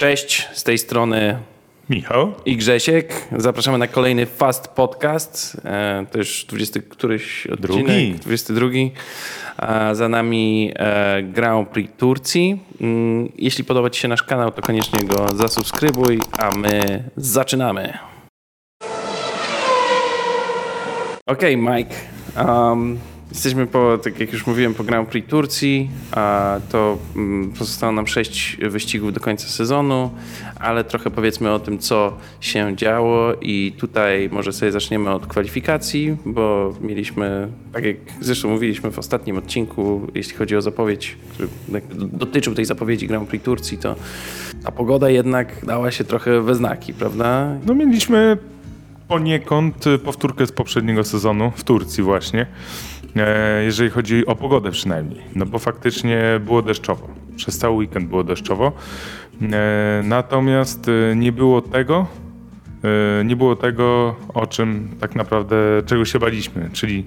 Cześć, z tej strony Michał. i Grzesiek. Zapraszamy na kolejny Fast Podcast. E, to już 20 któryś odcinek, Drugi. 22. A za nami e, Grand Prix Turcji. Mm, Jeśli podoba Ci się nasz kanał, to koniecznie go zasubskrybuj, a my zaczynamy. Okej, Mike. Um, jesteśmy po, tak jak już mówiłem, po Grand Prix Turcji. A to mm, pozostało nam sześć wyścigów do końca sezonu, ale trochę powiedzmy o tym, co się działo i tutaj może sobie zaczniemy od kwalifikacji, bo mieliśmy, tak jak zresztą mówiliśmy w ostatnim odcinku, jeśli chodzi o zapowiedź, który dotyczył tej zapowiedzi Grand Prix Turcji, to ta pogoda jednak dała się trochę we znaki, prawda? No mieliśmy poniekąd y, powtórkę z poprzedniego sezonu w Turcji właśnie, jeżeli chodzi o pogodę przynajmniej. No bo faktycznie było deszczowo. Przez cały weekend było deszczowo. E, Natomiast y, nie było tego, nie było tego, o czym tak naprawdę, czego się baliśmy, czyli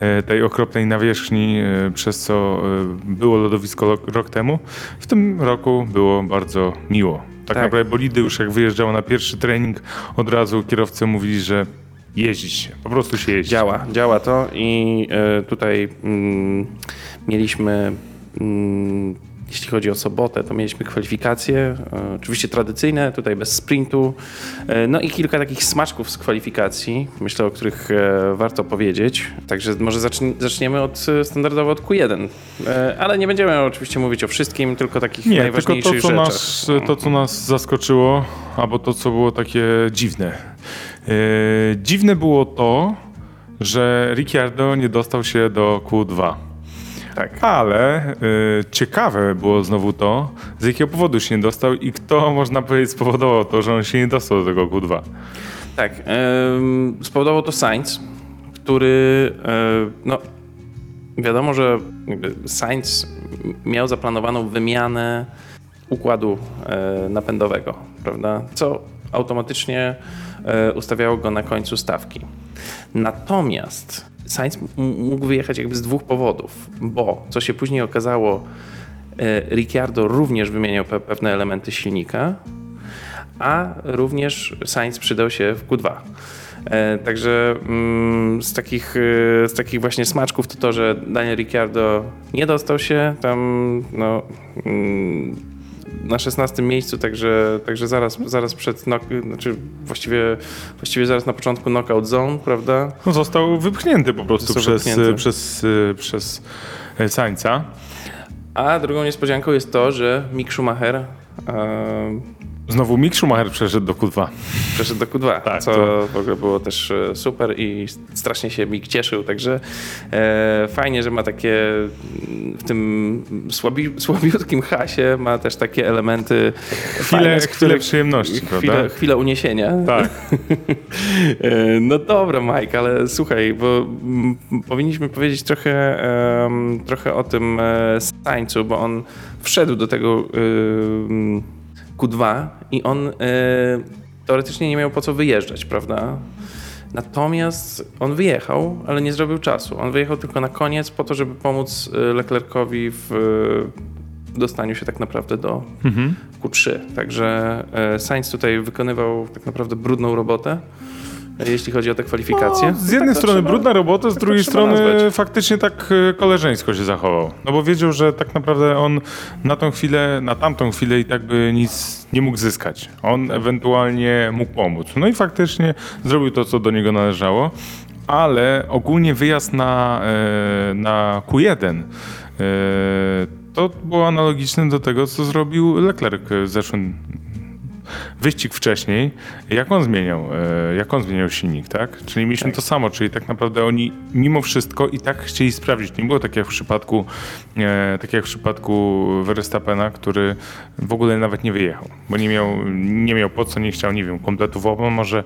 e, tej okropnej nawierzchni, e, przez co e, było lodowisko rok, rok temu. W tym roku było bardzo miło. Tak, Tak. naprawdę bolidy już jak wyjeżdżało na pierwszy trening, od razu kierowcy mówili, że jeździć się, po prostu się jeździ. Działa, działa to i e, tutaj mm, mieliśmy, mm, jeśli chodzi o sobotę, to mieliśmy kwalifikacje, e, oczywiście tradycyjne, tutaj bez sprintu, e, no i kilka takich smaczków z kwalifikacji, myślę, o których warto powiedzieć. Także może zaczni, zaczniemy od standardowo od Q1, e, ale nie będziemy oczywiście mówić o wszystkim, tylko takich Nie, tylko najważniejszych to co, rzeczach. nas, to, co nas zaskoczyło, albo to, co było takie dziwne. E, dziwne było to, że Ricciardo nie dostał się do Q2. Tak. Ale y, ciekawe było znowu to, z jakiego powodu się nie dostał i kto, można powiedzieć, spowodował to, że on się nie dostał do tego Q2. Tak, em, spowodował to Sainz, który, e, no, wiadomo, że Sainz miał zaplanowaną wymianę układu napędowego, prawda? Co automatycznie ustawiało go na końcu stawki. Natomiast Sainz mógł wyjechać jakby z dwóch powodów, bo co się później okazało, e, Ricciardo również wymieniał pe- pewne elementy silnika, a również Sainz przydał się w Q2. E, także mm, z, takich, e, z takich właśnie smaczków to to, że Daniel Ricciardo nie dostał się tam no, mm, na 16 miejscu, także, także zaraz, zaraz przed, knock- znaczy właściwie, właściwie zaraz na początku knockout zone, prawda? No, został wypchnięty po prostu Został przez, wypchnięty. przez, przez y, Sańca. A drugą niespodzianką jest to, że Mick Schumacher e, Znowu Mick Schumacher przeszedł do Q2. przeszedł do Q2, Tak, co to- w ogóle było też e, super i strasznie się Mick cieszył, także e, fajnie, że ma takie w tym słabi, słabiutkim hasie ma też takie elementy Chwilę, fajne, których- przyjemności, chwilę, prawda? chwilę uniesienia. Tak. E, No dobra, Mike, ale słuchaj, bo mm, powinniśmy powiedzieć trochę, em, trochę o tym e, Sańcu, bo on wszedł do tego em, Q2 i on e, teoretycznie nie miał po co wyjeżdżać, prawda? Natomiast on wyjechał, ale nie zrobił czasu. On wyjechał tylko na koniec po to, żeby pomóc e, Leclercowi w e, dostaniu się tak naprawdę do Mhm. Q3. Także Sainz tutaj wykonywał tak naprawdę brudną robotę, jeśli chodzi o te kwalifikacje. No, z jednej Tak strony trzeba- brudna robota, z tak drugiej strony nazwać. faktycznie tak e, koleżeńsko się zachował. No bo wiedział, że tak naprawdę on na tą chwilę, na tamtą chwilę i tak by nic nie mógł zyskać. On ewentualnie mógł pomóc. No i faktycznie zrobił to, co do niego należało. Ale ogólnie wyjazd na, e, na Q1 e, to było analogiczne do tego, co zrobił Leclerc w zeszłym wyścig wcześniej, jak on zmieniał, e, jak on zmieniał silnik, tak? Czyli mieliśmy to samo, czyli tak naprawdę oni mimo wszystko i tak chcieli sprawdzić. Nie było tak jak w przypadku, e, tak jak w przypadku Verstappena, który w ogóle nawet nie wyjechał, bo nie miał, nie miał po co, nie chciał, nie wiem, kompletów obo, może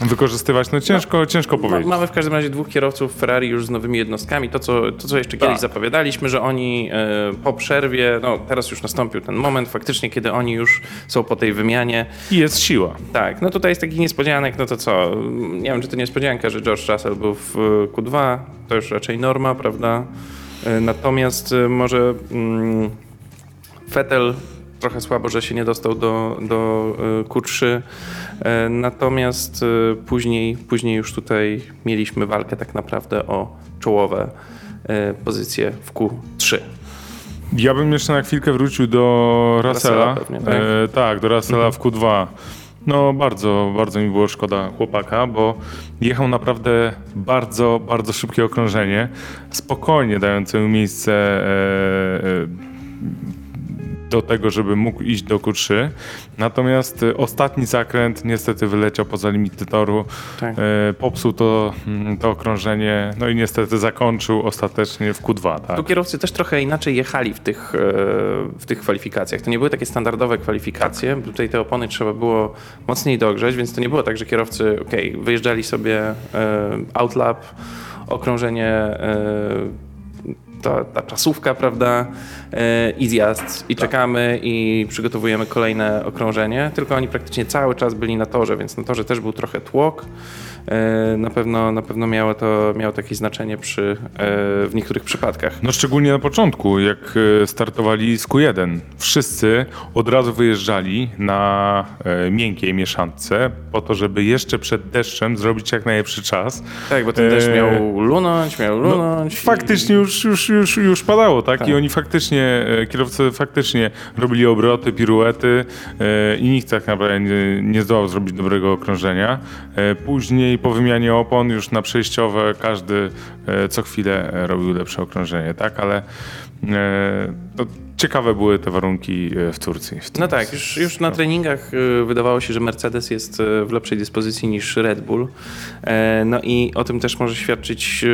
wykorzystywać, no ciężko, ciężko Ma, powiedzieć. mamy w każdym razie dwóch kierowców Ferrari już z nowymi jednostkami. To, co, to, co jeszcze kiedyś Tak. zapowiadaliśmy, że oni e, po przerwie, no teraz już nastąpił ten moment faktycznie, kiedy oni już są po tej wymianie. I jest siła. Tak, no tutaj jest taki niespodzianek, no to co? Nie wiem, czy to niespodzianka, że George Russell był w e, Q2, to już raczej norma, prawda? E, Natomiast może mm, Vettel trochę słabo, że się nie dostał do, do e, Q3. E, Natomiast e, później, później już tutaj mieliśmy walkę tak naprawdę o czołowe e, pozycje w Q3. Ja bym jeszcze na chwilkę wrócił do Russella. Tak? E, tak, do Russella w Q2. No bardzo, bardzo mi było szkoda chłopaka, bo jechał naprawdę bardzo, bardzo szybkie okrążenie, spokojnie dające mu miejsce e, e, do tego, żeby mógł iść do Q3. Natomiast e, ostatni zakręt niestety wyleciał poza limity toru, Tak. e, popsuł to, mm, to okrążenie, no i niestety zakończył ostatecznie w Q2. Tak? Tu kierowcy też trochę inaczej jechali w tych, e, w tych kwalifikacjach. To nie były takie standardowe kwalifikacje. Tutaj te opony trzeba było mocniej dogrzeć, więc to nie było tak, że kierowcy ok, wyjeżdżali sobie e, outlap, okrążenie, e, ta, ta czasówka, prawda, e, i zjazd, i czekamy, i przygotowujemy kolejne okrążenie, tylko oni praktycznie cały czas byli na torze, więc na torze też był trochę tłok. E, Na pewno, na pewno miało to miało takie znaczenie przy, e, w niektórych przypadkach. No szczególnie na początku, jak e, startowali z Q1. Wszyscy od razu wyjeżdżali na miękkiej mieszance po to, żeby jeszcze przed deszczem zrobić jak najlepszy czas. Tak, bo ten deszcz miał lunąć, miał lunąć. i- Faktycznie już, już, już, już padało, tak? Tak. I oni faktycznie, kierowcy faktycznie robili obroty, piruety i nikt tak naprawdę nie, nie zdołał zrobić dobrego okrążenia. E, Później po wymianie opon już na przejściowe każdy e, co chwilę e, robił lepsze okrążenie, tak? Ale e, to ciekawe były te warunki w Turcji. W No tak, już, już na treningach y, wydawało się, że Mercedes jest w lepszej dyspozycji niż Red Bull. No i o tym też może świadczyć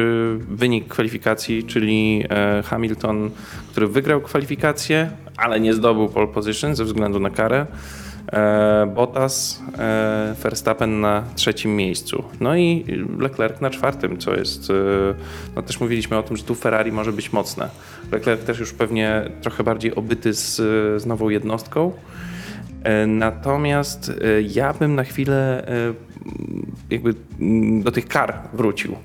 wynik kwalifikacji, czyli Hamilton, który wygrał kwalifikację, ale nie zdobył pole position ze względu na karę. E, Bottas, e, Verstappen na trzecim miejscu. No i Leclerc na czwartym, co jest. e, No też mówiliśmy o tym, że tu Ferrari może być mocne. Leclerc też już pewnie trochę bardziej obyty z, z nową jednostką. Natomiast ja bym na chwilę jakby do tych kar wrócił.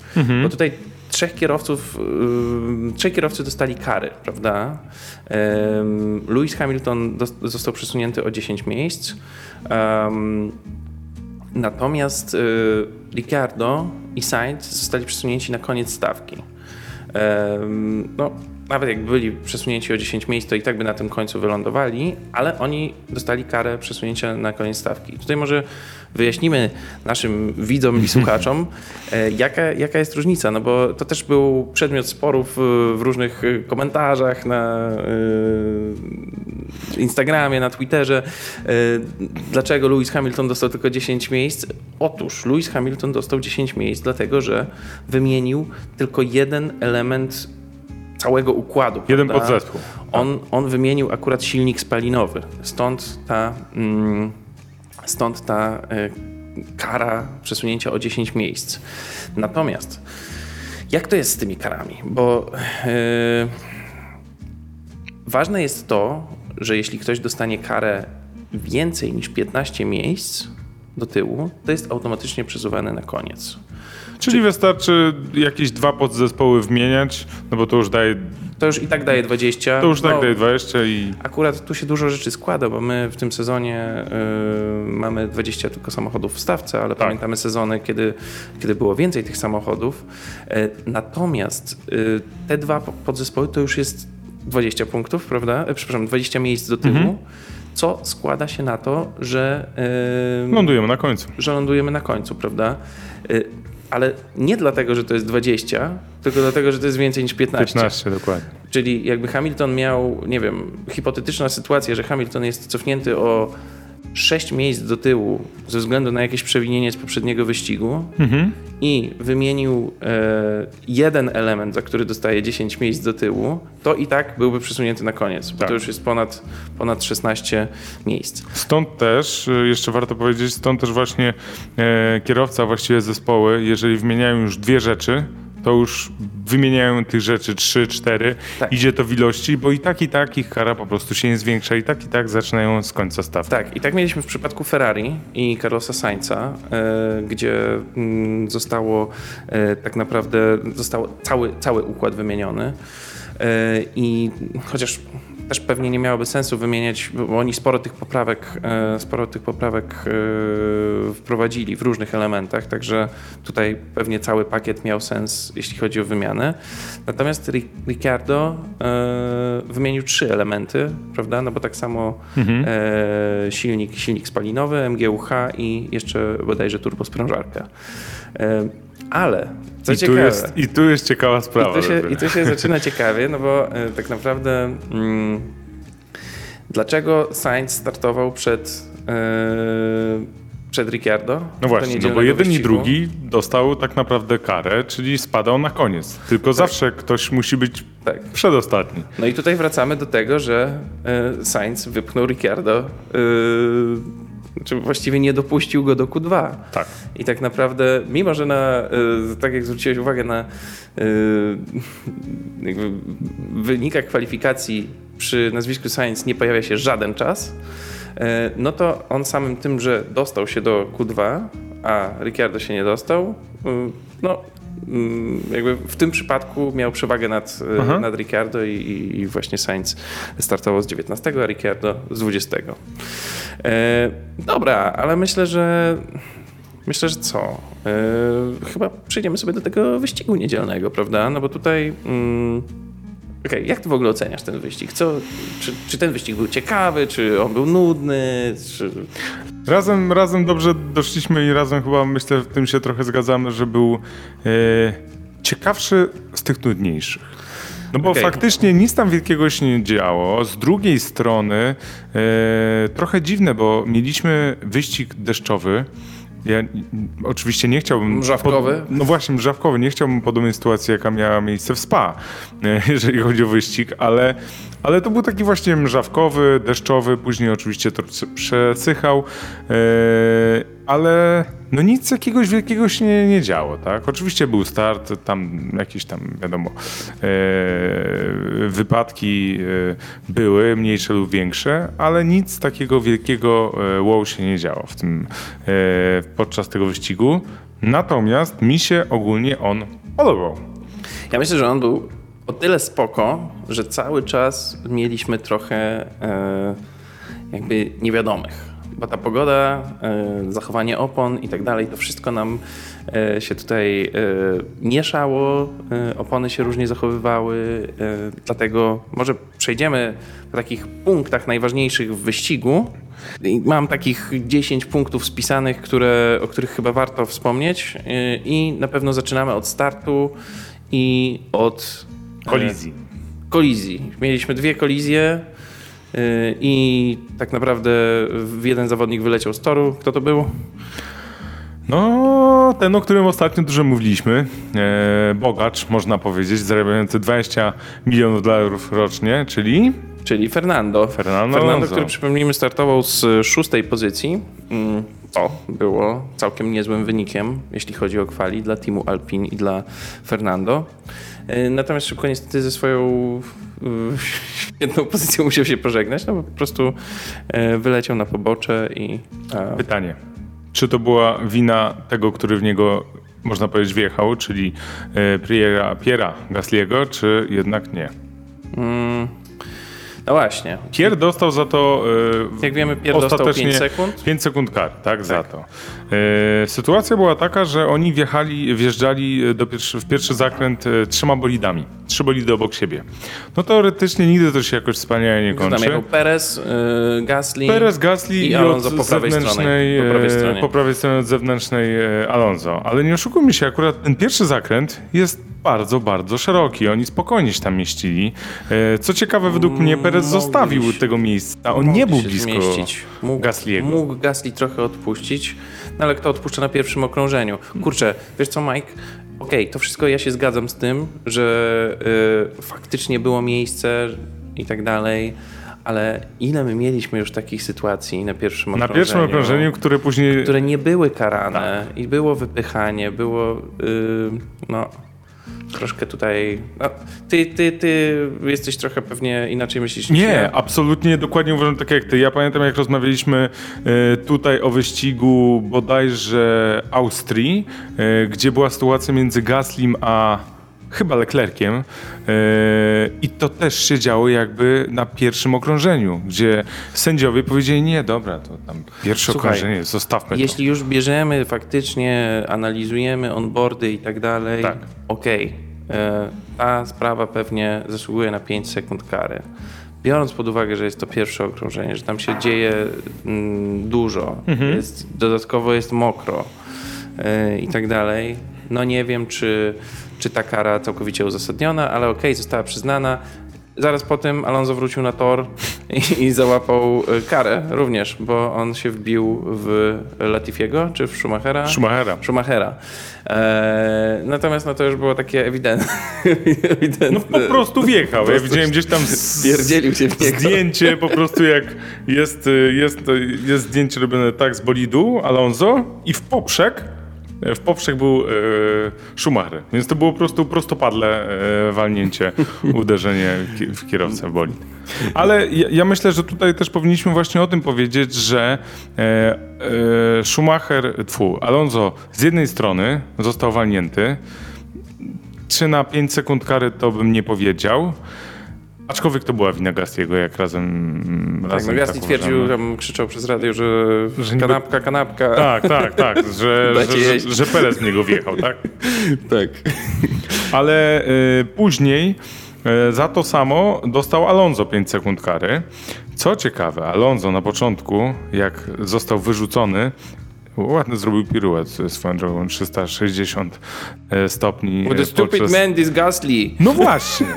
Bo tutaj trzech kierowców, y, trzech kierowcy dostali kary, prawda? Lewis Hamilton został przesunięty o 10 miejsc. Natomiast y, Ricciardo i Sainz zostali przesunięci na koniec stawki. No, nawet jak byli przesunięci o 10 miejsc, to i tak by na tym końcu wylądowali, ale oni dostali karę przesunięcia na koniec stawki. Tutaj może wyjaśnimy naszym widzom i słuchaczom, e, jaka, jaka jest różnica, no bo to też był przedmiot sporów y, w różnych komentarzach na y, Instagramie, na Twitterze. Dlaczego Lewis Hamilton dostał tylko 10 miejsc? Otóż Lewis Hamilton dostał 10 miejsc, dlatego że wymienił tylko jeden element całego układu. Jeden prawda? podzespół. On, on wymienił akurat silnik spalinowy. Stąd ta, mm, stąd ta e, kara przesunięcia o 10 miejsc. Natomiast jak to jest z tymi karami? Bo e, ważne jest to, że jeśli ktoś dostanie karę więcej niż 15 miejsc do tyłu, to jest automatycznie przesuwany na koniec. Czyli wystarczy jakieś dwa podzespoły wymieniać, no bo to już daje, To już i tak daje 20. to już tak No, daje 20 i Akurat tu się dużo rzeczy składa, bo my w tym sezonie y, mamy 20 tylko samochodów w stawce, ale pamiętamy sezony, kiedy, kiedy było więcej tych samochodów. E, natomiast y, te dwa po- podzespoły to już jest 20 punktów, prawda? E, przepraszam, 20 miejsc do tyłu, co składa się na to, że, y, lądujemy na końcu. że lądujemy na końcu, prawda? Y, ale nie dlatego, że to jest 20, tylko dlatego, że to jest więcej niż 15. 15 dokładnie. Czyli jakby Hamilton miał, nie wiem, hipotetyczna sytuacja, że Hamilton jest cofnięty o 6 miejsc do tyłu ze względu na jakieś przewinienie z poprzedniego wyścigu Mhm. i wymienił e, jeden element, za który dostaje 10 miejsc do tyłu, to i tak byłby przesunięty na koniec, bo Tak. to już jest ponad, ponad 16 miejsc. Stąd też, y, jeszcze warto powiedzieć, stąd też właśnie e, kierowca, właściwie zespoły, jeżeli wymieniają już dwie rzeczy, to już wymieniają tych rzeczy trzy, cztery, Tak. idzie to w ilości, bo i tak, i tak ich kara po prostu się nie zwiększa, i tak, i tak zaczynają z końca stawki. Tak, i tak mieliśmy w przypadku Ferrari i Carlosa Sainza, e, gdzie mm, zostało e, tak naprawdę został cały, cały układ wymieniony. E, I chociaż też pewnie nie miałoby sensu wymieniać, bo oni sporo tych poprawek, e, sporo tych poprawek e, wprowadzili w różnych elementach, także tutaj pewnie cały pakiet miał sens, jeśli chodzi o wymianę. Natomiast Ri- Ricciardo e, wymienił trzy elementy, prawda? No bo tak samo e, silnik, silnik spalinowy, MGUH i jeszcze bodajże turbosprężarka. Ale co I tu, ciekawe, jest, I tu jest ciekawa sprawa. i tu, się. I tu się zaczyna ciekawie, no bo e, tak naprawdę mm, dlaczego Sainz startował przed, e, przed Ricciardo? No właśnie, no bo jeden i wyścigu? drugi dostał tak naprawdę karę, czyli spadał na koniec. Tylko zawsze ktoś musi być Tak. przedostatni. No i tutaj wracamy do tego, że e, Sainz wypchnął Ricciardo, e, znaczy właściwie nie dopuścił go do Q2. Tak. I tak naprawdę, mimo że na, y, tak jak zwróciłeś uwagę na y, wynikach kwalifikacji przy nazwisku Science nie pojawia się żaden czas, y, no to on samym tym, że dostał się do Q2, a Ricciardo się nie dostał, no jakby w tym przypadku miał przewagę nad, Aha. nad Ricciardo i, i, i właśnie Sainz startował z 19, a Ricciardo z 20. E, dobra, ale myślę, że myślę, że co? E, chyba przejdziemy sobie do tego wyścigu niedzielnego, prawda? No bo tutaj. Mm, Okej, jak ty w ogóle oceniasz ten wyścig? Co, czy, czy ten wyścig był ciekawy, czy on był nudny? Czy... Razem, razem dobrze doszliśmy i razem chyba myślę, w tym się trochę zgadzamy, że był e, ciekawszy z tych nudniejszych. No bo Okej. faktycznie nic tam wielkiego się nie działo. Z drugiej strony e, trochę dziwne, bo mieliśmy wyścig deszczowy. Ja oczywiście nie chciałbym. Mrzawkowy? no właśnie, mrzawkowy. Nie chciałbym podobnej sytuacji, jaka miała miejsce w Spa, e, jeżeli chodzi o wyścig, ale, ale to był taki właśnie mrzawkowy, deszczowy, później oczywiście to przesychał, e, ale no nic jakiegoś wielkiego się nie, nie działo, tak? Oczywiście był start, tam jakieś tam, wiadomo, e, wypadki e, były, mniejsze lub większe, ale nic takiego wielkiego e, wow się nie działo w tym, e, podczas tego wyścigu. Natomiast mi się ogólnie on podobał. Ja myślę, że on był o tyle spoko, że cały czas mieliśmy trochę e, jakby niewiadomych. Bo ta pogoda, e, zachowanie opon i tak dalej, to wszystko nam e, się tutaj e, mieszało, opony się różnie zachowywały, dlatego może przejdziemy po takich punktach najważniejszych w wyścigu. Mam takich 10 punktów spisanych, które, o których chyba warto wspomnieć i na pewno zaczynamy od startu i od Kolizji. kolizji. Mieliśmy dwie kolizje i tak naprawdę jeden zawodnik wyleciał z toru. Kto to był? No, ten, o którym ostatnio dużo mówiliśmy, e, bogacz, można powiedzieć, zarabiający 20 milionów dolarów rocznie, czyli Czyli Fernando. Fernando Fernando, który przypomnijmy startował z szóstej pozycji. Mm, To było całkiem niezłym wynikiem, jeśli chodzi o kwali dla teamu Alpine i dla Fernando. Yy, Natomiast szybko niestety ze swoją yy, świetną pozycją musiał się pożegnać, no bo po prostu yy, wyleciał na pobocze i e, pytanie, czy to była wina tego, który w niego, można powiedzieć, wjechał, czyli e, Piera, Piera Gasliego, czy jednak nie? mm, no właśnie. Pier dostał za to e, Jak wiemy, Pier dostał ostatecznie 5 sekund. 5 sekund kar, tak, za to. E, sytuacja była taka, że oni wjechali, wjeżdżali do pierwszy, w pierwszy zakręt e, trzema bolidami. Trzy bolidy obok siebie. No teoretycznie nigdy to się jakoś wspaniale nie Tam kończy. jechał Perez, yy, Gasly. Perez, Gasly i i, Alonso po prawej stronie, po prawej e, stronie. po prawej stronie od zewnętrznej e, Alonso. Ale nie oszukujmy się, akurat ten pierwszy zakręt jest bardzo, bardzo szeroki. Oni spokojnie się tam mieścili. E, Co ciekawe, według mnie Perez zostawił się- tego miejsca. On nie był blisko zmieścić. Mógł, Gasly'ego. Mógł Gasly trochę odpuścić, no ale kto odpuszcza na pierwszym okrążeniu? Kurczę, wiesz co Mike? Okej, to wszystko ja się zgadzam z tym, że y, faktycznie było miejsce i tak dalej, ale ile my mieliśmy już takich sytuacji na pierwszym Na okrążeniu? pierwszym okrążeniu, które później... które nie były karane i było wypychanie, było y, no troszkę tutaj no, ty, ty, ty jesteś trochę pewnie inaczej myślisz Nie, ja. absolutnie dokładnie uważam tak jak ty. Ja pamiętam jak rozmawialiśmy e, tutaj o wyścigu bodajże Austrii, e, gdzie była sytuacja między Gaslim a chyba Leclerciem yy, i to też się działo jakby na pierwszym okrążeniu, gdzie sędziowie powiedzieli, nie, dobra, to tam pierwsze Słuchaj, okrążenie, zostawmy Jeśli już bierzemy, faktycznie analizujemy onboardy i tak dalej, Tak. okej, e, ta sprawa pewnie zasługuje na 5 sekund kary. Biorąc pod uwagę, że jest to pierwsze okrążenie, że tam się dzieje mm, dużo, Mhm. jest, dodatkowo jest mokro e, i tak dalej, no nie wiem, czy, czy ta kara całkowicie uzasadniona, ale okej, została przyznana. Zaraz po tym Alonso wrócił na tor i, i załapał e, karę również, bo on się wbił w Latifiego czy w Schumachera? Schumachera. Schumachera. E, natomiast no to już było takie ewidentne. ewidentne. No po prostu wjechał. Ja prostu widziałem gdzieś tam z, Pierdzielił się w niego. zdjęcie po prostu jak jest, jest, jest zdjęcie robione tak z bolidu Alonso i w poprzek w poprzek był e, Schumacher, więc to było po prostu prostopadle e, walnięcie, uderzenie w kierowcę w bolid. Ale ja, ja myślę, że tutaj też powinniśmy właśnie o tym powiedzieć, że e, e, Schumacher, tfu, Alonso z jednej strony został walnięty, 3 na 5 sekund kary to bym nie powiedział. Aczkolwiek to była wina Gastiego, jak razem. Tak, razem no Gasly tak twierdził, tam krzyczał przez radio, że, Że kanapka, kanapka. Tak, tak, tak, że, że, że, że Perez w niego wjechał, tak? tak. Ale y, później y, za to samo dostał Alonso 5 sekund kary. Co ciekawe, Alonso na początku, jak został wyrzucony, ładny zrobił piruet swoją drogą 360 e, stopni. With the e, stupid podczas- man, this Gasly. No właśnie,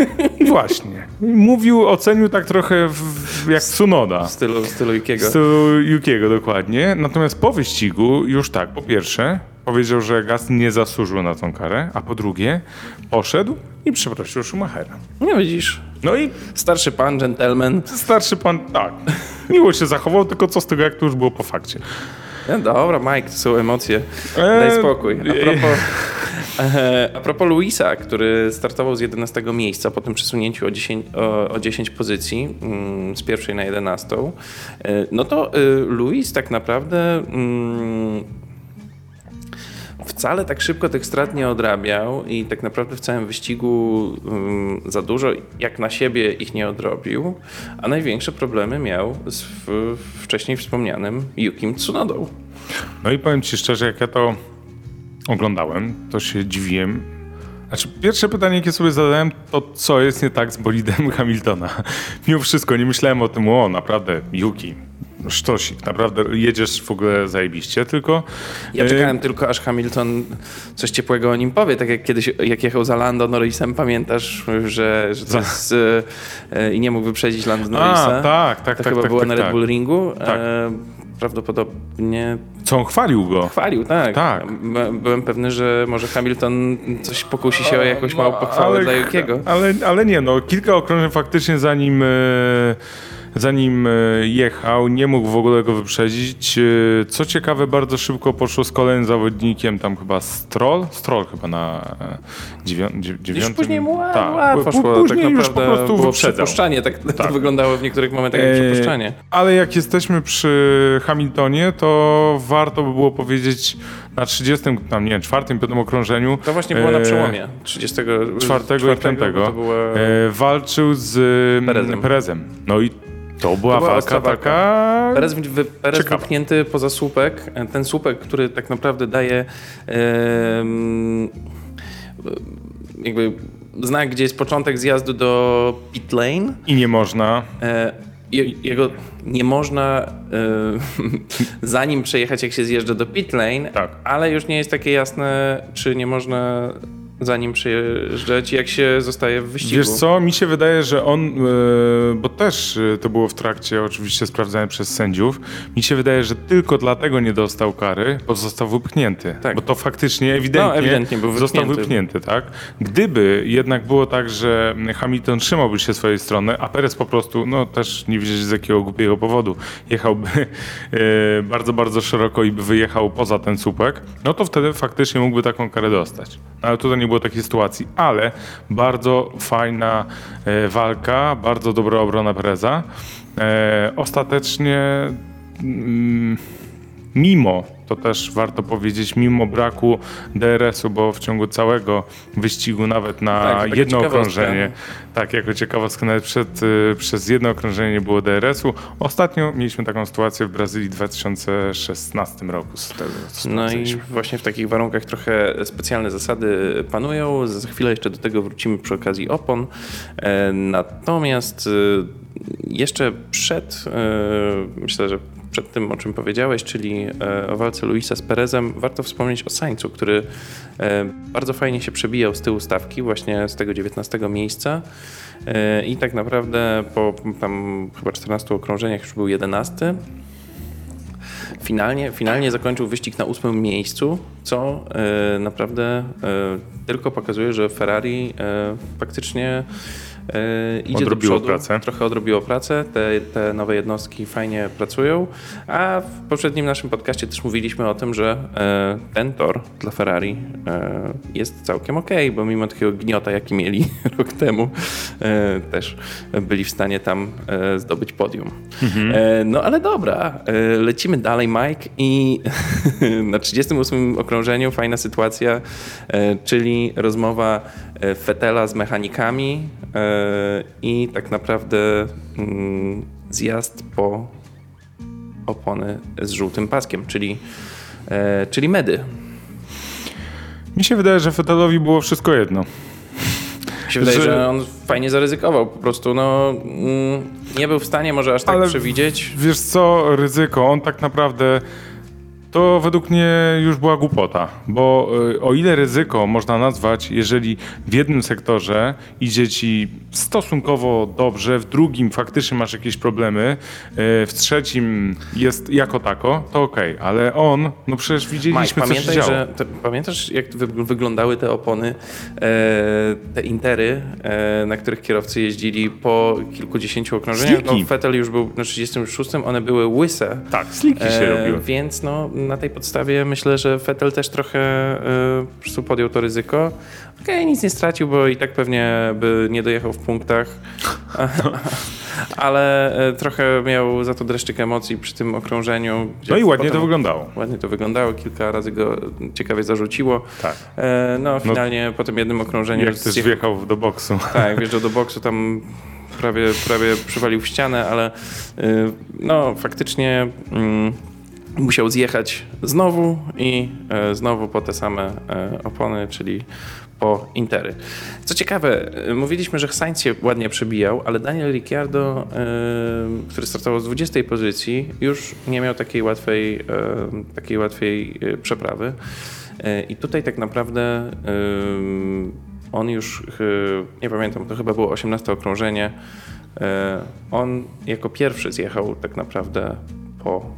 właśnie. Mówił, ocenił tak trochę w, jak Tsunoda. W stylu, w stylu Ikiego. Z tyłu Yukiego dokładnie. Natomiast po wyścigu już tak, po pierwsze powiedział, że Gaz nie zasłużył na tą karę, a po drugie poszedł i przeprosił Schumachera. No widzisz, No i starszy pan, gentleman. starszy pan, tak, miło się zachował, tylko co z tego, jak to już było po fakcie. No dobra, Mike, to są emocje. Eee, Daj spokój. A propos, a propos Luisa, który startował z 11 miejsca po tym przesunięciu o 10, o, o 10 pozycji mm, z pierwszej na 11, e, no to e, Luis tak naprawdę mm, wcale tak szybko tych strat nie odrabiał i tak naprawdę w całym wyścigu mm, za dużo jak na siebie ich nie odrobił, a największe problemy miał z w, wcześniej wspomnianym Yukim Tsunodą. No i powiem ci szczerze, jak ja to oglądałem, to się dziwiłem. Znaczy, pierwsze pytanie, jakie sobie zadałem, to co jest nie tak z bolidem Hamiltona. Mimo wszystko nie myślałem o tym, o naprawdę, Yuki, sztosik, naprawdę jedziesz w ogóle zajebiście, tylko... Ja e, czekałem tylko, aż Hamilton coś ciepłego o nim powie, tak jak kiedyś, jak jechał za Lando Norrisem, pamiętasz, że, że to jest, e, e, i nie mógł wyprzedzić Lando Norrisa. A, tak, tak, To tak, chyba tak, było tak, na Red tak. Bull Ringu. Tak. Prawdopodobnie Co on chwalił go? chwalił, tak. Tak. By- Byłem pewny, że może Hamilton coś pokusi się o jakąś małą pochwałę dla Jukiego. Ale, ale nie, no kilka okrążeń faktycznie zanim, e, zanim e, jechał, nie mógł w ogóle go wyprzedzić. E, Co ciekawe, bardzo szybko poszło z kolejnym zawodnikiem, tam chyba Stroll, Stroll chyba na e, dziewią, dziew- Już dziewiątym. później mu tak, łatwo pó- szło. Później tak już po prostu było przypuszczanie. Tak, Tak. to wyglądało w niektórych momentach jak przypuszczanie. Ale jak jesteśmy przy Hamiltonie, to warto by było powiedzieć na 30, tam nie wiem, czwartym, piątym okrążeniu. To właśnie było na przełomie 30 czwartego i bo piątego To była... e, walczył z Perezem. Perezem. No i to była, była walka taka... Perez, wy, Perez wypchnięty poza słupek. Ten słupek, który tak naprawdę daje em, jakby znak, gdzie jest początek zjazdu do pit lane. I nie można. E, je- jego nie można e, zanim przejechać, jak się zjeżdża do pit lane, Tak. ale już nie jest takie jasne, czy nie można zanim przejeżdżać, jak się zostaje w wyścigu. Wiesz co, mi się wydaje, że on, e, bo też e, to było w trakcie oczywiście sprawdzane przez sędziów, mi się wydaje, że tylko dlatego nie dostał kary, bo został wypchnięty. Tak. Bo to faktycznie ewidentnie, No, ewidentnie był został wypchnięty. wypchnięty, tak? Gdyby jednak było tak, że Hamilton trzymałby się swojej strony, a Perez po prostu, no też nie wiedzieć z jakiego głupiego powodu, jechałby e, bardzo, bardzo szeroko i by wyjechał poza ten słupek, no to wtedy faktycznie mógłby taką karę dostać. No, Ale tutaj nie było takiej sytuacji, ale bardzo fajna e, walka, bardzo dobra obrona Pereza. E, ostatecznie mm, mimo, to też warto powiedzieć, mimo braku DRS-u, bo w ciągu całego wyścigu nawet na Tak, jedno okrążenie, tak jako ciekawostkę, nawet przed, y, przez jedno okrążenie nie było DRS-u. Ostatnio mieliśmy taką sytuację w Brazylii w 2016 roku. Z tego, No i właśnie w takich warunkach trochę specjalne zasady panują. Za chwilę jeszcze do tego wrócimy przy okazji opon. E, Natomiast e, jeszcze przed, e, myślę, że przed tym, o czym powiedziałeś, czyli e, o walce Luisa z Perezem, warto wspomnieć o Sańcu, który e, bardzo fajnie się przebijał z tyłu stawki, właśnie z tego 19 miejsca. E, I tak naprawdę po tam chyba 14 okrążeniach już był 11. Finalnie, finalnie zakończył wyścig na ósmym miejscu, co naprawdę tylko pokazuje, że Ferrari faktycznie e, idzie Odrobiło do przodu. pracę. Trochę odrobiło pracę, te, te nowe jednostki fajnie pracują, a w poprzednim naszym podcaście też mówiliśmy o tym, że e, ten tor dla Ferrari e, jest całkiem okej, bo mimo takiego gniota, jaki mieli rok temu, też byli w stanie tam zdobyć podium. E, no ale dobra, lecimy dalej, Mike, i na 38 okrążeniu fajna sytuacja, czyli rozmowa Fetela z mechanikami i tak naprawdę mm, zjazd po opony z żółtym paskiem, czyli, e, czyli medy. Mi się wydaje, że Fetelowi było wszystko jedno. Mi się wydaje, Że- że on fajnie zaryzykował. Po prostu no, mm, nie był w stanie może aż tak Ale przewidzieć. Wiesz co, ryzyko, on tak naprawdę to według mnie już była głupota, bo y, o ile ryzyko można nazwać, jeżeli w jednym sektorze idzie ci stosunkowo dobrze, w drugim faktycznie masz jakieś problemy, y, w trzecim jest jako tako, to okej, ale on, no przecież Mike, widzieliśmy, się pamiętaj, że te, pamiętasz, jak wy, wyglądały te opony, e, te intery, e, na których kierowcy jeździli po kilkudziesięciu okrążeniach? No. Vettel już był na 36, one były łyse. Tak, sliki się E, robiły. Więc no, na tej podstawie myślę, że Vettel też trochę e, po prostu podjął to ryzyko. Okej, nic nie stracił, bo i tak pewnie by nie dojechał w punktach. Ale e, trochę miał za to dreszczyk emocji przy tym okrążeniu. No i ładnie to wyglądało. Ładnie to wyglądało, kilka razy go ciekawie zarzuciło. Tak. E, no, finalnie po tym jednym okrążeniu Jak też wjechał do boksu. tak, wjeżdżał do boksu, tam prawie, prawie przywalił w ścianę, ale y, no faktycznie mm, musiał zjechać znowu i e, znowu po te same e, opony, czyli po Intery. Co ciekawe, y, mówiliśmy, że Sainz się ładnie przebijał, ale Daniel Ricciardo, który startował z 20 pozycji, już nie miał takiej łatwej, takiej łatwej przeprawy. I tutaj tak naprawdę on już, nie pamiętam, to chyba było 18 okrążenie. On jako pierwszy zjechał tak naprawdę po,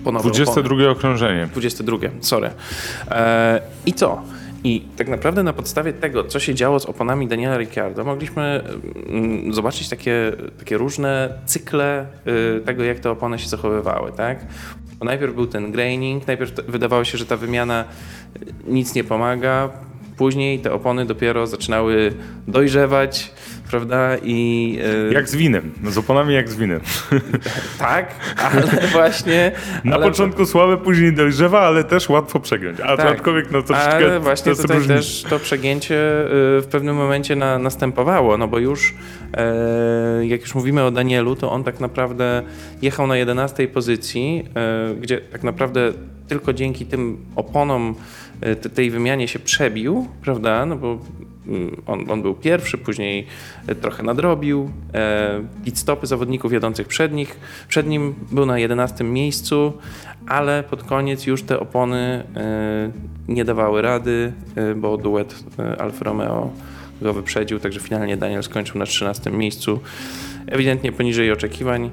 y, po nowe opony. 22 okrążenie. 22, sorry. E, I co? I tak naprawdę na podstawie tego, co się działo z oponami Daniela Ricciardo, mogliśmy mm, zobaczyć takie, takie różne cykle y, tego, jak te opony się zachowywały, tak? Bo najpierw był ten graining, najpierw wydawało się, że ta wymiana y, nic nie pomaga, później te opony dopiero zaczynały dojrzewać, prawda? I y, Jak z winem. No z oponami jak z winem. tak, ale właśnie... Na ale- początku słabe, później dojrzewa, ale też łatwo przegiąć. A Tak. aczkolwiek no troszeczkę Ale właśnie to tutaj różnica. też to przegięcie y, w pewnym momencie na, następowało, no bo już e, jak już mówimy o Danielu, to on tak naprawdę jechał na 11 pozycji, e, gdzie tak naprawdę tylko dzięki tym oponom te- tej wymianie się przebił, prawda? No bo on, on był pierwszy, później e, trochę nadrobił. E, pit stopy zawodników jadących przed, nich, przed nim był na 11 miejscu, ale pod koniec już te opony e, nie dawały rady, bo duet Alfa Romeo go wyprzedził, także finalnie Daniel skończył na 13 miejscu. Ewidentnie poniżej oczekiwań,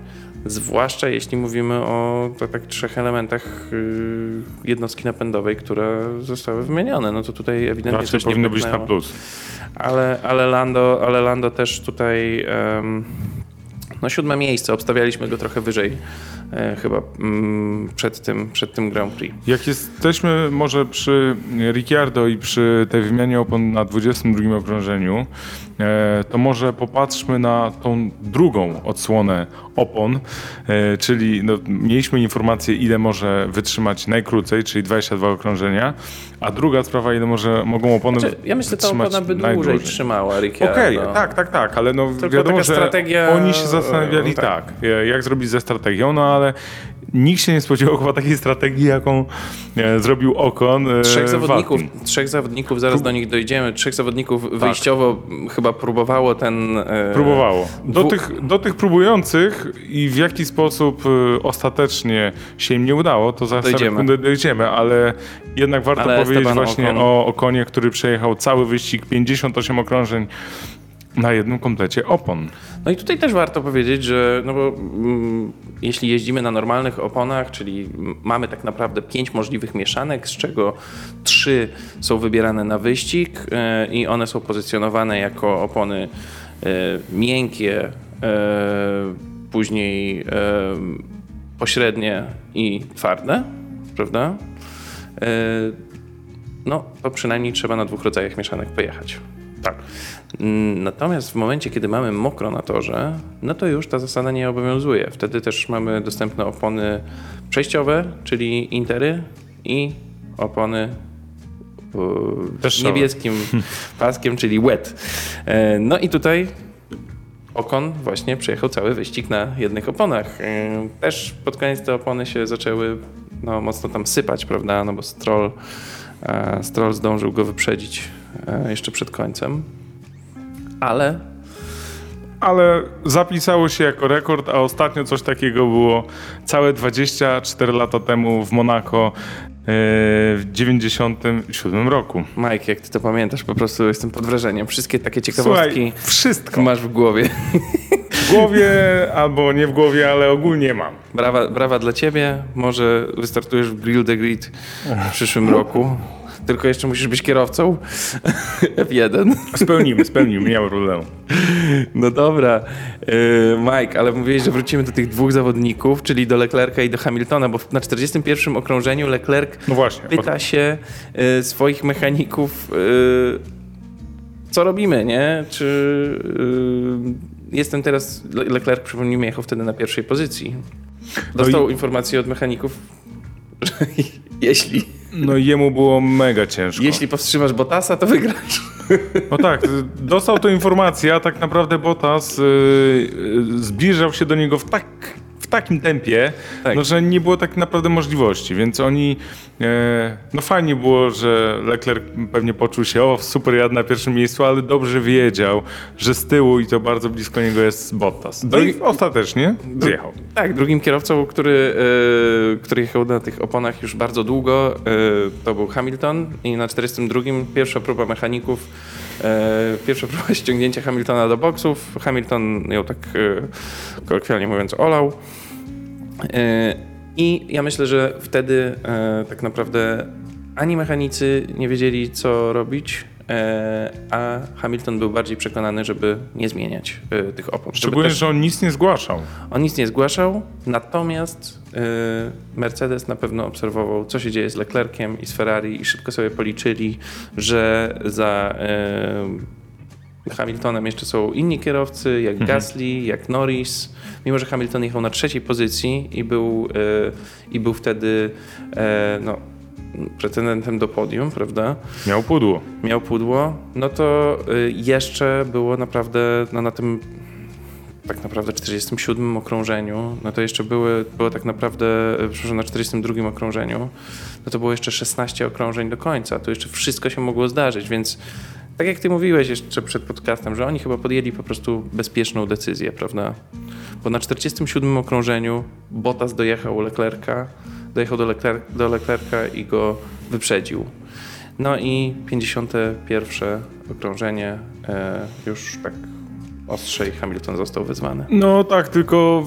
zwłaszcza jeśli mówimy o to, tak trzech elementach y, jednostki napędowej, które zostały wymienione. No to tutaj ewidentnie Raczej powinno być na plus. Ale, ale, Lando, ale Lando też tutaj em, no siódme miejsce, obstawialiśmy go trochę wyżej chyba mm, przed, tym, przed tym Grand Prix. Jak jesteśmy może przy Ricciardo i przy tej wymianie opon na 22 okrążeniu, e, to może popatrzmy na tą drugą odsłonę opon, e, czyli no, mieliśmy informację, ile może wytrzymać najkrócej, czyli 22 okrążenia, a druga sprawa, ile może, mogą opony Znaczy, ja myślę, że ta opona by dłużej najdłużej. trzymała Ricciardo. Okej, tak, tak, tak, ale no Tylko wiadomo, że strategia, oni się zastanawiali e, tak. tak, e, jak zrobić ze strategią, no ale nikt się nie spodziewał chyba takiej strategii, jaką e, zrobił Okon. e, Trzech zawodników, trzech zawodników, zaraz do nich dojdziemy. Trzech zawodników wyjściowo chyba próbowało ten. e, Próbowało. Do, Dwu- tych, do tych próbujących i w jaki sposób e, ostatecznie się im nie udało, to za Dojdziemy. sekundę dojdziemy, ale jednak warto Ale powiedzieć Esteban właśnie o Okonie, który przejechał cały wyścig, 58 okrążeń na jednym komplecie opon. No i tutaj też warto powiedzieć, że no bo, mm, jeśli jeździmy na normalnych oponach, czyli mamy tak naprawdę pięć możliwych mieszanek, z czego trzy są wybierane na wyścig e, i one są pozycjonowane jako opony e, miękkie, e, później pośrednie i twarde, prawda? No to przynajmniej trzeba na dwóch rodzajach mieszanek pojechać. Tak. Natomiast w momencie, kiedy mamy mokro na torze, no to już ta zasada nie obowiązuje. Wtedy też mamy dostępne opony przejściowe, czyli intery i opony e, niebieskim paskiem, czyli wet. E, No i tutaj Okon właśnie przejechał cały wyścig na jednych oponach. E, Też pod koniec te opony się zaczęły no, mocno tam sypać, prawda? No bo Stroll, Stroll zdążył go wyprzedzić jeszcze przed końcem. Ale Ale zapisało się jako rekord, a ostatnio coś takiego było całe 24 lata temu w Monako e, w 97 roku. Mike, jak ty to pamiętasz, po prostu jestem pod wrażeniem. Wszystkie takie ciekawostki Słuchaj, wszystko. masz w głowie. W głowie albo nie w głowie, ale ogólnie mam. Brawa, brawa dla ciebie. Może wystartujesz w Grill the Grid w przyszłym roku. Tylko jeszcze musisz być kierowcą F1. Spełnimy, spełnimy, nie ma problemu. No dobra, Yy, Mike, ale mówiłeś, że wrócimy do tych dwóch zawodników, czyli do Leclerca i do Hamiltona, bo na 41 okrążeniu Leclerc No właśnie. pyta się y, swoich mechaników, y, co robimy, nie? Czy y, jestem teraz, Le- Leclerc, przypomnijmy, jechał wtedy na pierwszej pozycji. Dostał informację od mechaników, jeśli, No jemu było mega ciężko. jeśli powstrzymasz Bottasa, to wygrasz. No tak, dostał tę informację, a tak naprawdę Bottas y, y, zbliżał się do niego w, tak, w takim tempie, Tak. no, że nie było tak naprawdę możliwości, więc oni, e, no fajnie było, że Leclerc pewnie poczuł się, o super, jadę na pierwszym miejscu, ale dobrze wiedział, że z tyłu i to bardzo blisko niego jest Bottas. No i ostatecznie zjechał. Tak, drugim kierowcą, który, y, który jechał na tych oponach już bardzo długo, y, to był Hamilton i na 42 pierwsza próba mechaników, pierwsza próba ściągnięcia Hamiltona do boksów. Hamilton ją tak y, kolokwialnie mówiąc olał. Y, I ja myślę, że wtedy tak naprawdę ani mechanicy nie wiedzieli, co robić, a Hamilton był bardziej przekonany, żeby nie zmieniać y, tych opon. Szczególnie, też- że on nic nie zgłaszał. on nic nie zgłaszał, natomiast y, Mercedes na pewno obserwował, co się dzieje z Leclerciem i z Ferrari i szybko sobie policzyli, że za Hamiltonem jeszcze są inni kierowcy, jak Gasly, jak Norris. Mimo, że Hamilton jechał na trzeciej pozycji i był, i był wtedy no, pretendentem do podium, prawda? Miał pudło. miał pudło, no to y, jeszcze było naprawdę no, na tym tak naprawdę 47 okrążeniu, no to jeszcze były, było tak naprawdę, y, przepraszam, na 42 okrążeniu, no to było jeszcze 16 okrążeń do końca, to jeszcze wszystko się mogło zdarzyć, więc tak jak ty mówiłeś jeszcze przed podcastem, że oni chyba podjęli po prostu bezpieczną decyzję, prawda? Bo na 47 okrążeniu Bottas dojechał Leclerca, dojechał do, Lecler do i go wyprzedził. No i 51 okrążenie e, już tak ostrzej Hamilton został wyzwany. No tak, tylko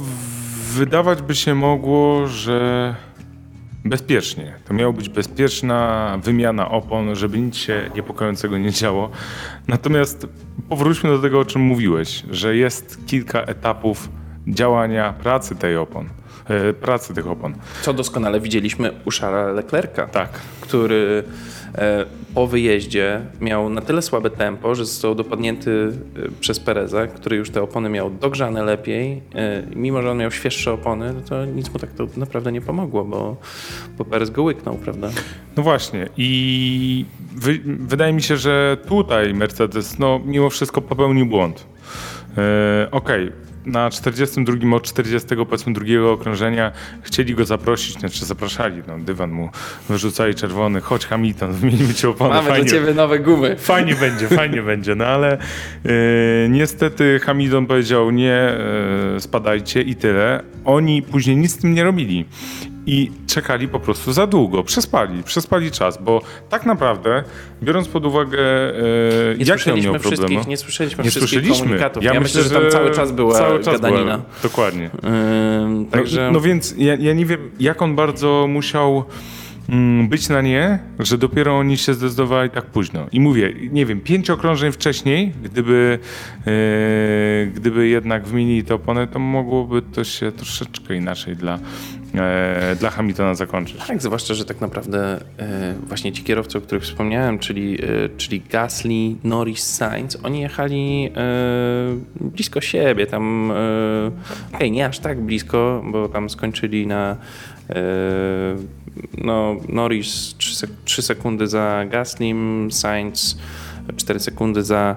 wydawać by się mogło, że bezpiecznie. To miała być bezpieczna wymiana opon, żeby nic się niepokojącego nie działo. Natomiast powróćmy do tego, o czym mówiłeś, że jest kilka etapów działania, pracy tej opon, pracy tych opon. Co doskonale widzieliśmy u Charlesa Leclerca, Tak. który e, po wyjeździe miał na tyle słabe tempo, że został dopadnięty e, przez Pereza, który już te opony miał dogrzane lepiej. E, Mimo, że on miał świeższe opony, no to nic mu tak to naprawdę nie pomogło, bo, bo Perez go łyknął, prawda? No właśnie i wy, wydaje mi się, że tutaj Mercedes no, mimo wszystko popełnił błąd. E, Okej, na 42 od 40 powiedzmy drugiego okrążenia chcieli go zaprosić, znaczy zapraszali, no, dywan mu wyrzucali czerwony, chodź Hamilton, wymienimy ci opony, Mamy fajnie, dla ciebie nowe gumy. Fajnie będzie, fajnie będzie, no ale e, niestety Hamilton powiedział nie, e, spadajcie i tyle. Oni później nic z tym nie robili i czekali po prostu za długo, przespali, przespali czas, bo tak naprawdę, biorąc pod uwagę e, Nie on miał słyszeliśmy problemy, wszystkich, nie słyszeliśmy nie wszystkich słyszeliśmy. komunikatów. Ja, myślę, że tam cały czas była cały czas gadanina. Była, dokładnie. Ym, także... No, no więc ja, ja nie wiem, jak on bardzo musiał mm, być na nie, że dopiero oni się zdecydowali tak późno. I mówię, nie wiem, pięć okrążeń wcześniej, gdyby, e, gdyby jednak wymienili te opony, to mogłoby to się troszeczkę inaczej dla, e, dla Hamiltona zakończyć. Tak, zwłaszcza, że tak naprawdę e, właśnie ci kierowcy, o których wspomniałem, czyli, e, czyli Gasly, Norris, Sainz, oni jechali e, blisko siebie, tam, e, okej, nie aż tak blisko, bo tam skończyli na e, no, Norris 3, sek 3 sekundy za Gaslym, Sainz 4 sekundy za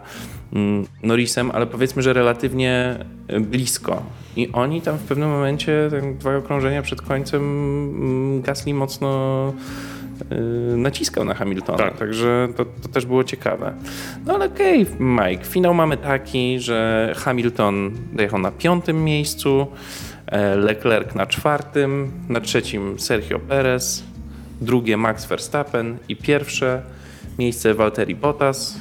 Norrisem, ale powiedzmy, że relatywnie e, blisko. I oni tam w pewnym momencie, tam dwa okrążenia przed końcem, mm, Gasly mocno y, naciskał na Hamiltona, Tak. także to, to też było ciekawe. No ale okej, Mike, finał mamy taki, że Hamilton dojechał na piątym miejscu, e, Leclerc na czwartym, na trzecim Sergio Perez, drugie Max Verstappen i pierwsze miejsce Valtteri Bottas,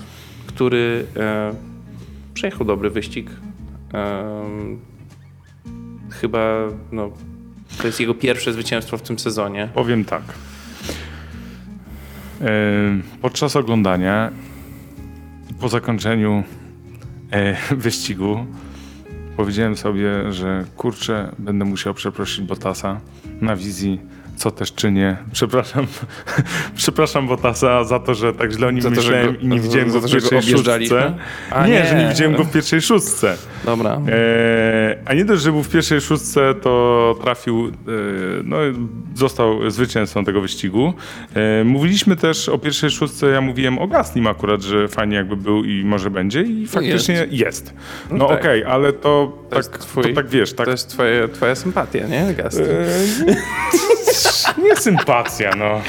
który e, przejechał dobry wyścig. Em, chyba no, to jest jego pierwsze zwycięstwo w tym sezonie. Powiem tak. E, Podczas oglądania po zakończeniu e, wyścigu powiedziałem sobie, że kurczę, będę musiał przeprosić Botasa na wizji, co też czynię. Przepraszam, przepraszam Botasa za to, że tak źle o nim Za to, że myślałem go- i nie widziałem go w to, go pierwszej objeżdżaliśmy? szóstce. A nie, nie. że nie widziałem go w pierwszej szóstce. Dobra. E, a nie dość, że był w pierwszej szóstce, to trafił, e, no, został zwycięzcą tego wyścigu. E, mówiliśmy też o pierwszej szóstce, ja mówiłem o Gaslim akurat, że fajnie jakby był i może będzie i faktycznie jest. No, No tak. okej, ale to, To jest tak, twój- to tak wiesz, tak... To jest twoje, twoja sympatia, nie, Gasly? Nie sympatia, no.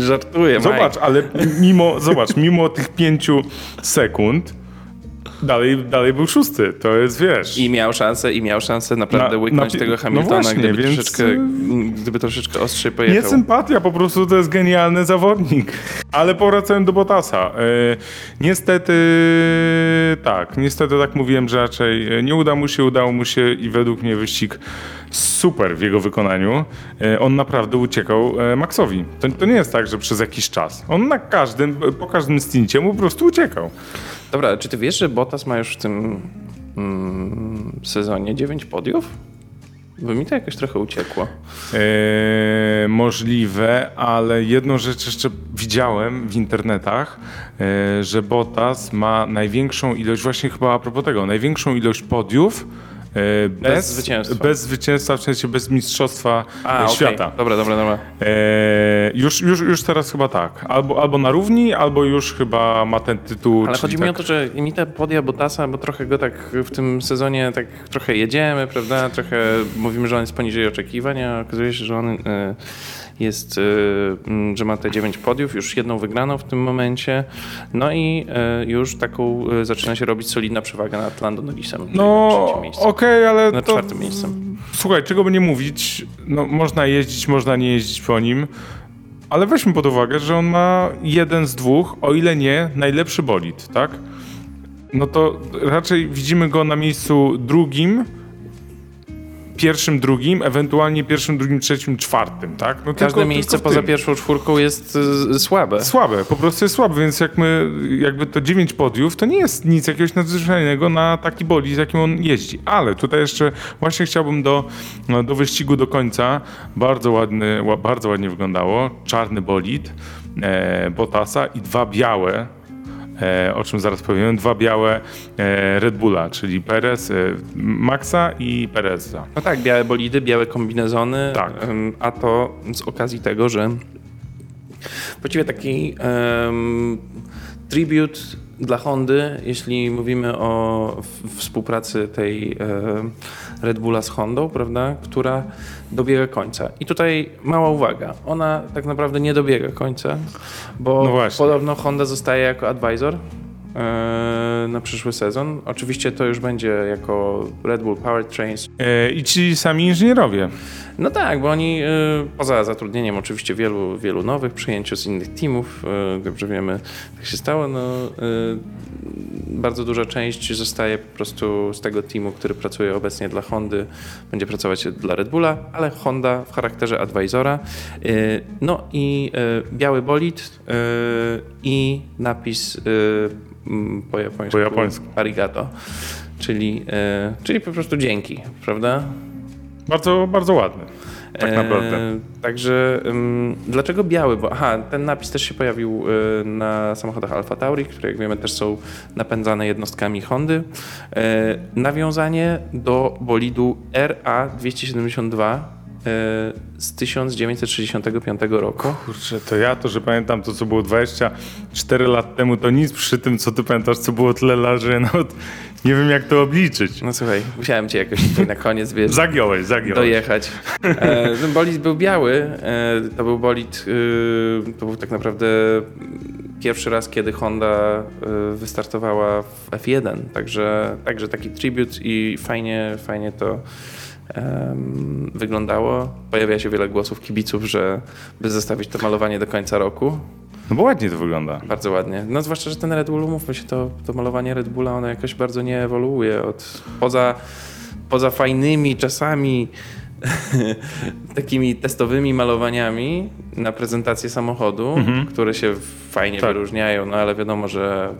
Żartuję, Zobacz, ale mimo, zobacz, mimo tych pięciu sekund dalej, dalej był szósty. To jest, wiesz... I miał szansę, i miał szansę naprawdę Na- łyknąć na tego no Hamiltona, właśnie, gdyby, więc- troszeczkę, gdyby troszeczkę ostrzej Nie pojechał. sympatia, po prostu to jest genialny zawodnik. Ale powracając do Botasa. E, niestety tak, niestety tak mówiłem, że raczej e, nie uda mu się, udało mu się i według mnie wyścig super w jego wykonaniu. E, on naprawdę uciekał e, Maxowi. To, to nie jest tak, że przez jakiś czas. On na każdym, po każdym stincie mu po prostu uciekał. Dobra, czy ty wiesz, że Bottas ma już w tym mm, sezonie 9 podiów? Bo mi to jakoś trochę uciekło. E, możliwe, ale jedną rzecz jeszcze widziałem w internetach, e, że Bottas ma największą ilość, właśnie chyba a propos tego, największą ilość podiów e, bez, zwycięstwa. Bez zwycięstwa, w sensie bez mistrzostwa A, e, świata. Dobra, dobra, dobra. E, już, już, już teraz chyba tak. Albo, albo na równi, albo już chyba ma ten tytuł. Ale chodzi mi o tak, to, że mi te podia Bottasa, bo trochę go tak w tym sezonie tak trochę jedziemy, prawda? Trochę mówimy, że on jest poniżej oczekiwań, a okazuje się, że on y, jest, y, mm, że ma te 9 podiów, już jedną wygraną w tym momencie. No i y, już taką y, zaczyna się robić solidna przewaga nad Lando Norrisem. czyli na No, okej, ale Nad to... czwartym miejscem. Słuchaj, czego by nie mówić, no można jeździć, można nie jeździć po nim, ale weźmy pod uwagę, że on ma jeden z dwóch, o ile nie, najlepszy bolid, tak? No to raczej widzimy go na miejscu drugim pierwszym, drugim, ewentualnie pierwszym, drugim, trzecim, czwartym, tak? No Każde tylko- miejsce tylko poza pierwszą czwórką jest y, słabe. Słabe, po prostu jest słabe, więc jak my, jakby to 9 podiów, to nie jest nic jakiegoś nadzwyczajnego na taki bolid, z jakim on jeździ. Ale tutaj jeszcze właśnie chciałbym do, no, do wyścigu do końca. Bardzo ładny, ła- bardzo ładnie wyglądało. Czarny bolid e, Bottasa i dwa białe, o czym zaraz powiem, dwa białe e, Red Bulla, czyli Perez, e, Maxa i Pereza. No tak, białe bolidy, białe kombinezony, Tak. a to z okazji tego, że właściwie taki um, tribute dla Hondy, jeśli mówimy o współpracy tej Red Bulla z Hondą, prawda, która dobiega końca. I tutaj mała uwaga, ona tak naprawdę nie dobiega końca, bo No podobno Honda zostaje jako advisor na przyszły sezon. Oczywiście to już będzie jako Red Bull Powertrains, E, I ci sami inżynierowie. no tak, bo oni y, poza zatrudnieniem oczywiście wielu, wielu nowych, przyjęciu z innych teamów, dobrze wiemy, tak się stało, no, bardzo duża część zostaje po prostu z tego teamu, który pracuje obecnie dla Hondy, będzie pracować dla Red Bulla, ale Honda w charakterze advisora. No i biały bolid i napis po japońsku, Po japońsku. arigato, czyli, y, czyli po prostu dzięki, prawda? Bardzo, bardzo ładny. Tak naprawdę. E, także ym, dlaczego biały? Bo aha, ten napis też się pojawił y, na samochodach Alfa Tauri, które jak wiemy też są napędzane jednostkami Hondy. E, nawiązanie do bolidu RA272 e, z 1965 roku. Kurczę, to ja to, że pamiętam to, co było 24 lat temu, to nic przy tym, co ty pamiętasz, co było tyle lat, że nawet nie wiem, jak to obliczyć. No słuchaj, musiałem cię jakoś tutaj na koniec wiesz, Zagiąłeś, zagiąłeś. dojechać. E, ten bolid był biały. E, to był bolid, y, to był tak naprawdę pierwszy raz, kiedy Honda y, wystartowała w F1. Także, także taki tribut i fajnie, fajnie to wyglądało. Pojawia się wiele głosów kibiców, że by zostawić to malowanie do końca roku. No bo ładnie to wygląda. Bardzo ładnie. No zwłaszcza, że ten Red Bull, umówmy się, to, to malowanie Red Bulla, ono jakoś bardzo nie ewoluuje od poza, poza fajnymi czasami takimi testowymi malowaniami na prezentację samochodu, które się fajnie Tak. wyróżniają, no ale wiadomo, że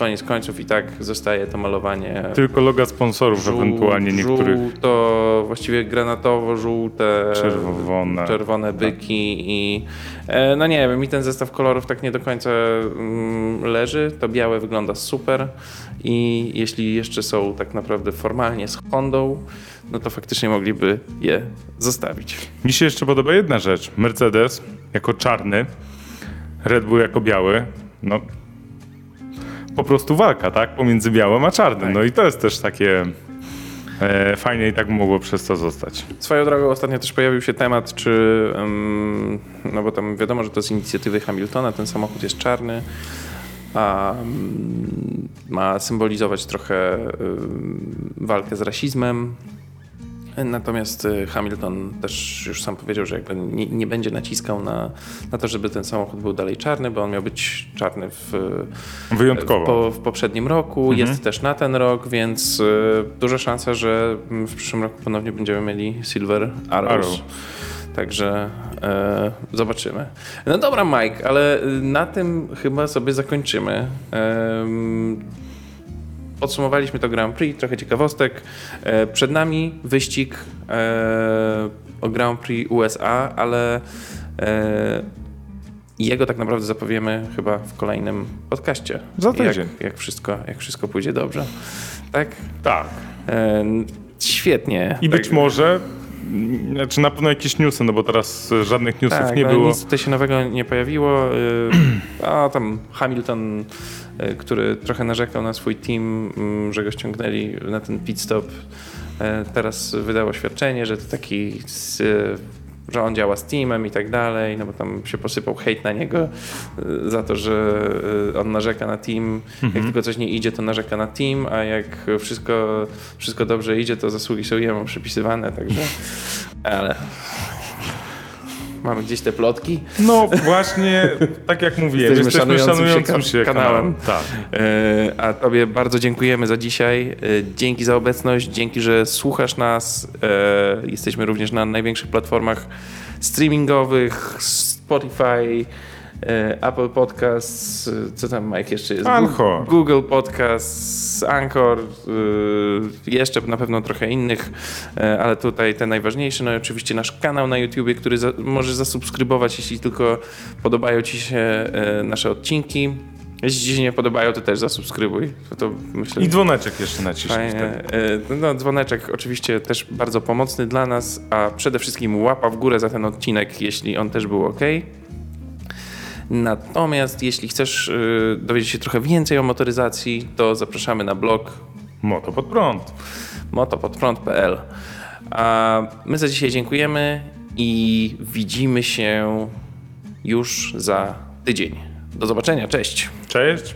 koniec końców i tak zostaje to malowanie Tylko loga sponsorów żół- ewentualnie niektórych. Żółto, właściwie granatowo-żółte, Czerwone. czerwone byki i e, no nie wiem, mi ten zestaw kolorów tak nie do końca mm, leży. To białe wygląda super i jeśli jeszcze są tak naprawdę formalnie z Hondą, no to faktycznie mogliby je zostawić. Mi się jeszcze podoba jedna rzecz. Mercedes jako czarny, Red Bull jako biały. No, po prostu walka, tak? Pomiędzy białym a czarnym. Tak. No i to jest też takie e, fajnie i tak mogło przez to zostać. Swoją drogą ostatnio też pojawił się temat, czy, no bo tam wiadomo, że to z inicjatywy Hamiltona, ten samochód jest czarny, a mm, ma symbolizować trochę walkę z rasizmem. Natomiast y, Hamilton też już sam powiedział, że jakby nie, nie będzie naciskał na, na to, żeby ten samochód był dalej czarny, bo on miał być czarny w, Wyjątkowo. po, w poprzednim roku, jest też na ten rok, więc y, duża szansa, że mm, w przyszłym roku ponownie będziemy mieli Silver Arrows. Arrow. Także e, zobaczymy. No dobra, Mike, ale y, na tym chyba sobie zakończymy. Em, Podsumowaliśmy to Grand Prix, trochę ciekawostek. E, Przed nami wyścig e, o Grand Prix USA, ale e, jego tak naprawdę zapowiemy chyba w kolejnym podcaście. Za tydzień. Jak, jak, wszystko, jak wszystko pójdzie dobrze. Tak? Tak. Świetnie. I być tak, może, znaczy na pewno jakieś newsy, no bo teraz żadnych newsów tak, nie no, było. Nic tutaj się nowego nie pojawiło. Y, A tam Hamilton, który trochę narzekał na swój team, mm, że go ściągnęli na ten pit stop. e, Teraz wydał oświadczenie, że to taki, z, y, że on działa z teamem i tak dalej, no bo tam się posypał hejt na niego za to, że on narzeka na team. Jak tylko coś nie idzie, to narzeka na team, a jak wszystko, wszystko dobrze idzie, to zasługi są jemu przypisywane, także... Ale Mamy gdzieś te plotki. No właśnie, tak jak mówiłem, Jesteśmy jesteśmy, szanującym się szanującym się, ka- kanałem. Tak. E, A Tobie bardzo dziękujemy za dzisiaj. E, Dzięki za obecność, dzięki, że słuchasz nas. E, Jesteśmy również na największych platformach streamingowych, Spotify, Apple Podcasts, e, co tam Mike jeszcze jest? Anchor. Google Podcasts, Anchor, e, jeszcze na pewno trochę innych, e, ale tutaj te najważniejsze. No i oczywiście nasz kanał na YouTubie, który za, możesz zasubskrybować, jeśli tylko podobają Ci się e, nasze odcinki. Jeśli Ci się nie podobają, to też zasubskrybuj. To, to myślę, I dzwoneczek jeszcze naciśnij. E, No, dzwoneczek oczywiście też bardzo pomocny dla nas, a przede wszystkim łapa w górę za ten odcinek, jeśli on też był ok. Natomiast jeśli chcesz y, dowiedzieć się trochę więcej o motoryzacji, to zapraszamy na blog Moto pod prąd. motopodprąd.pl. A my za dzisiaj dziękujemy i widzimy się już za tydzień. Do zobaczenia, cześć! Cześć.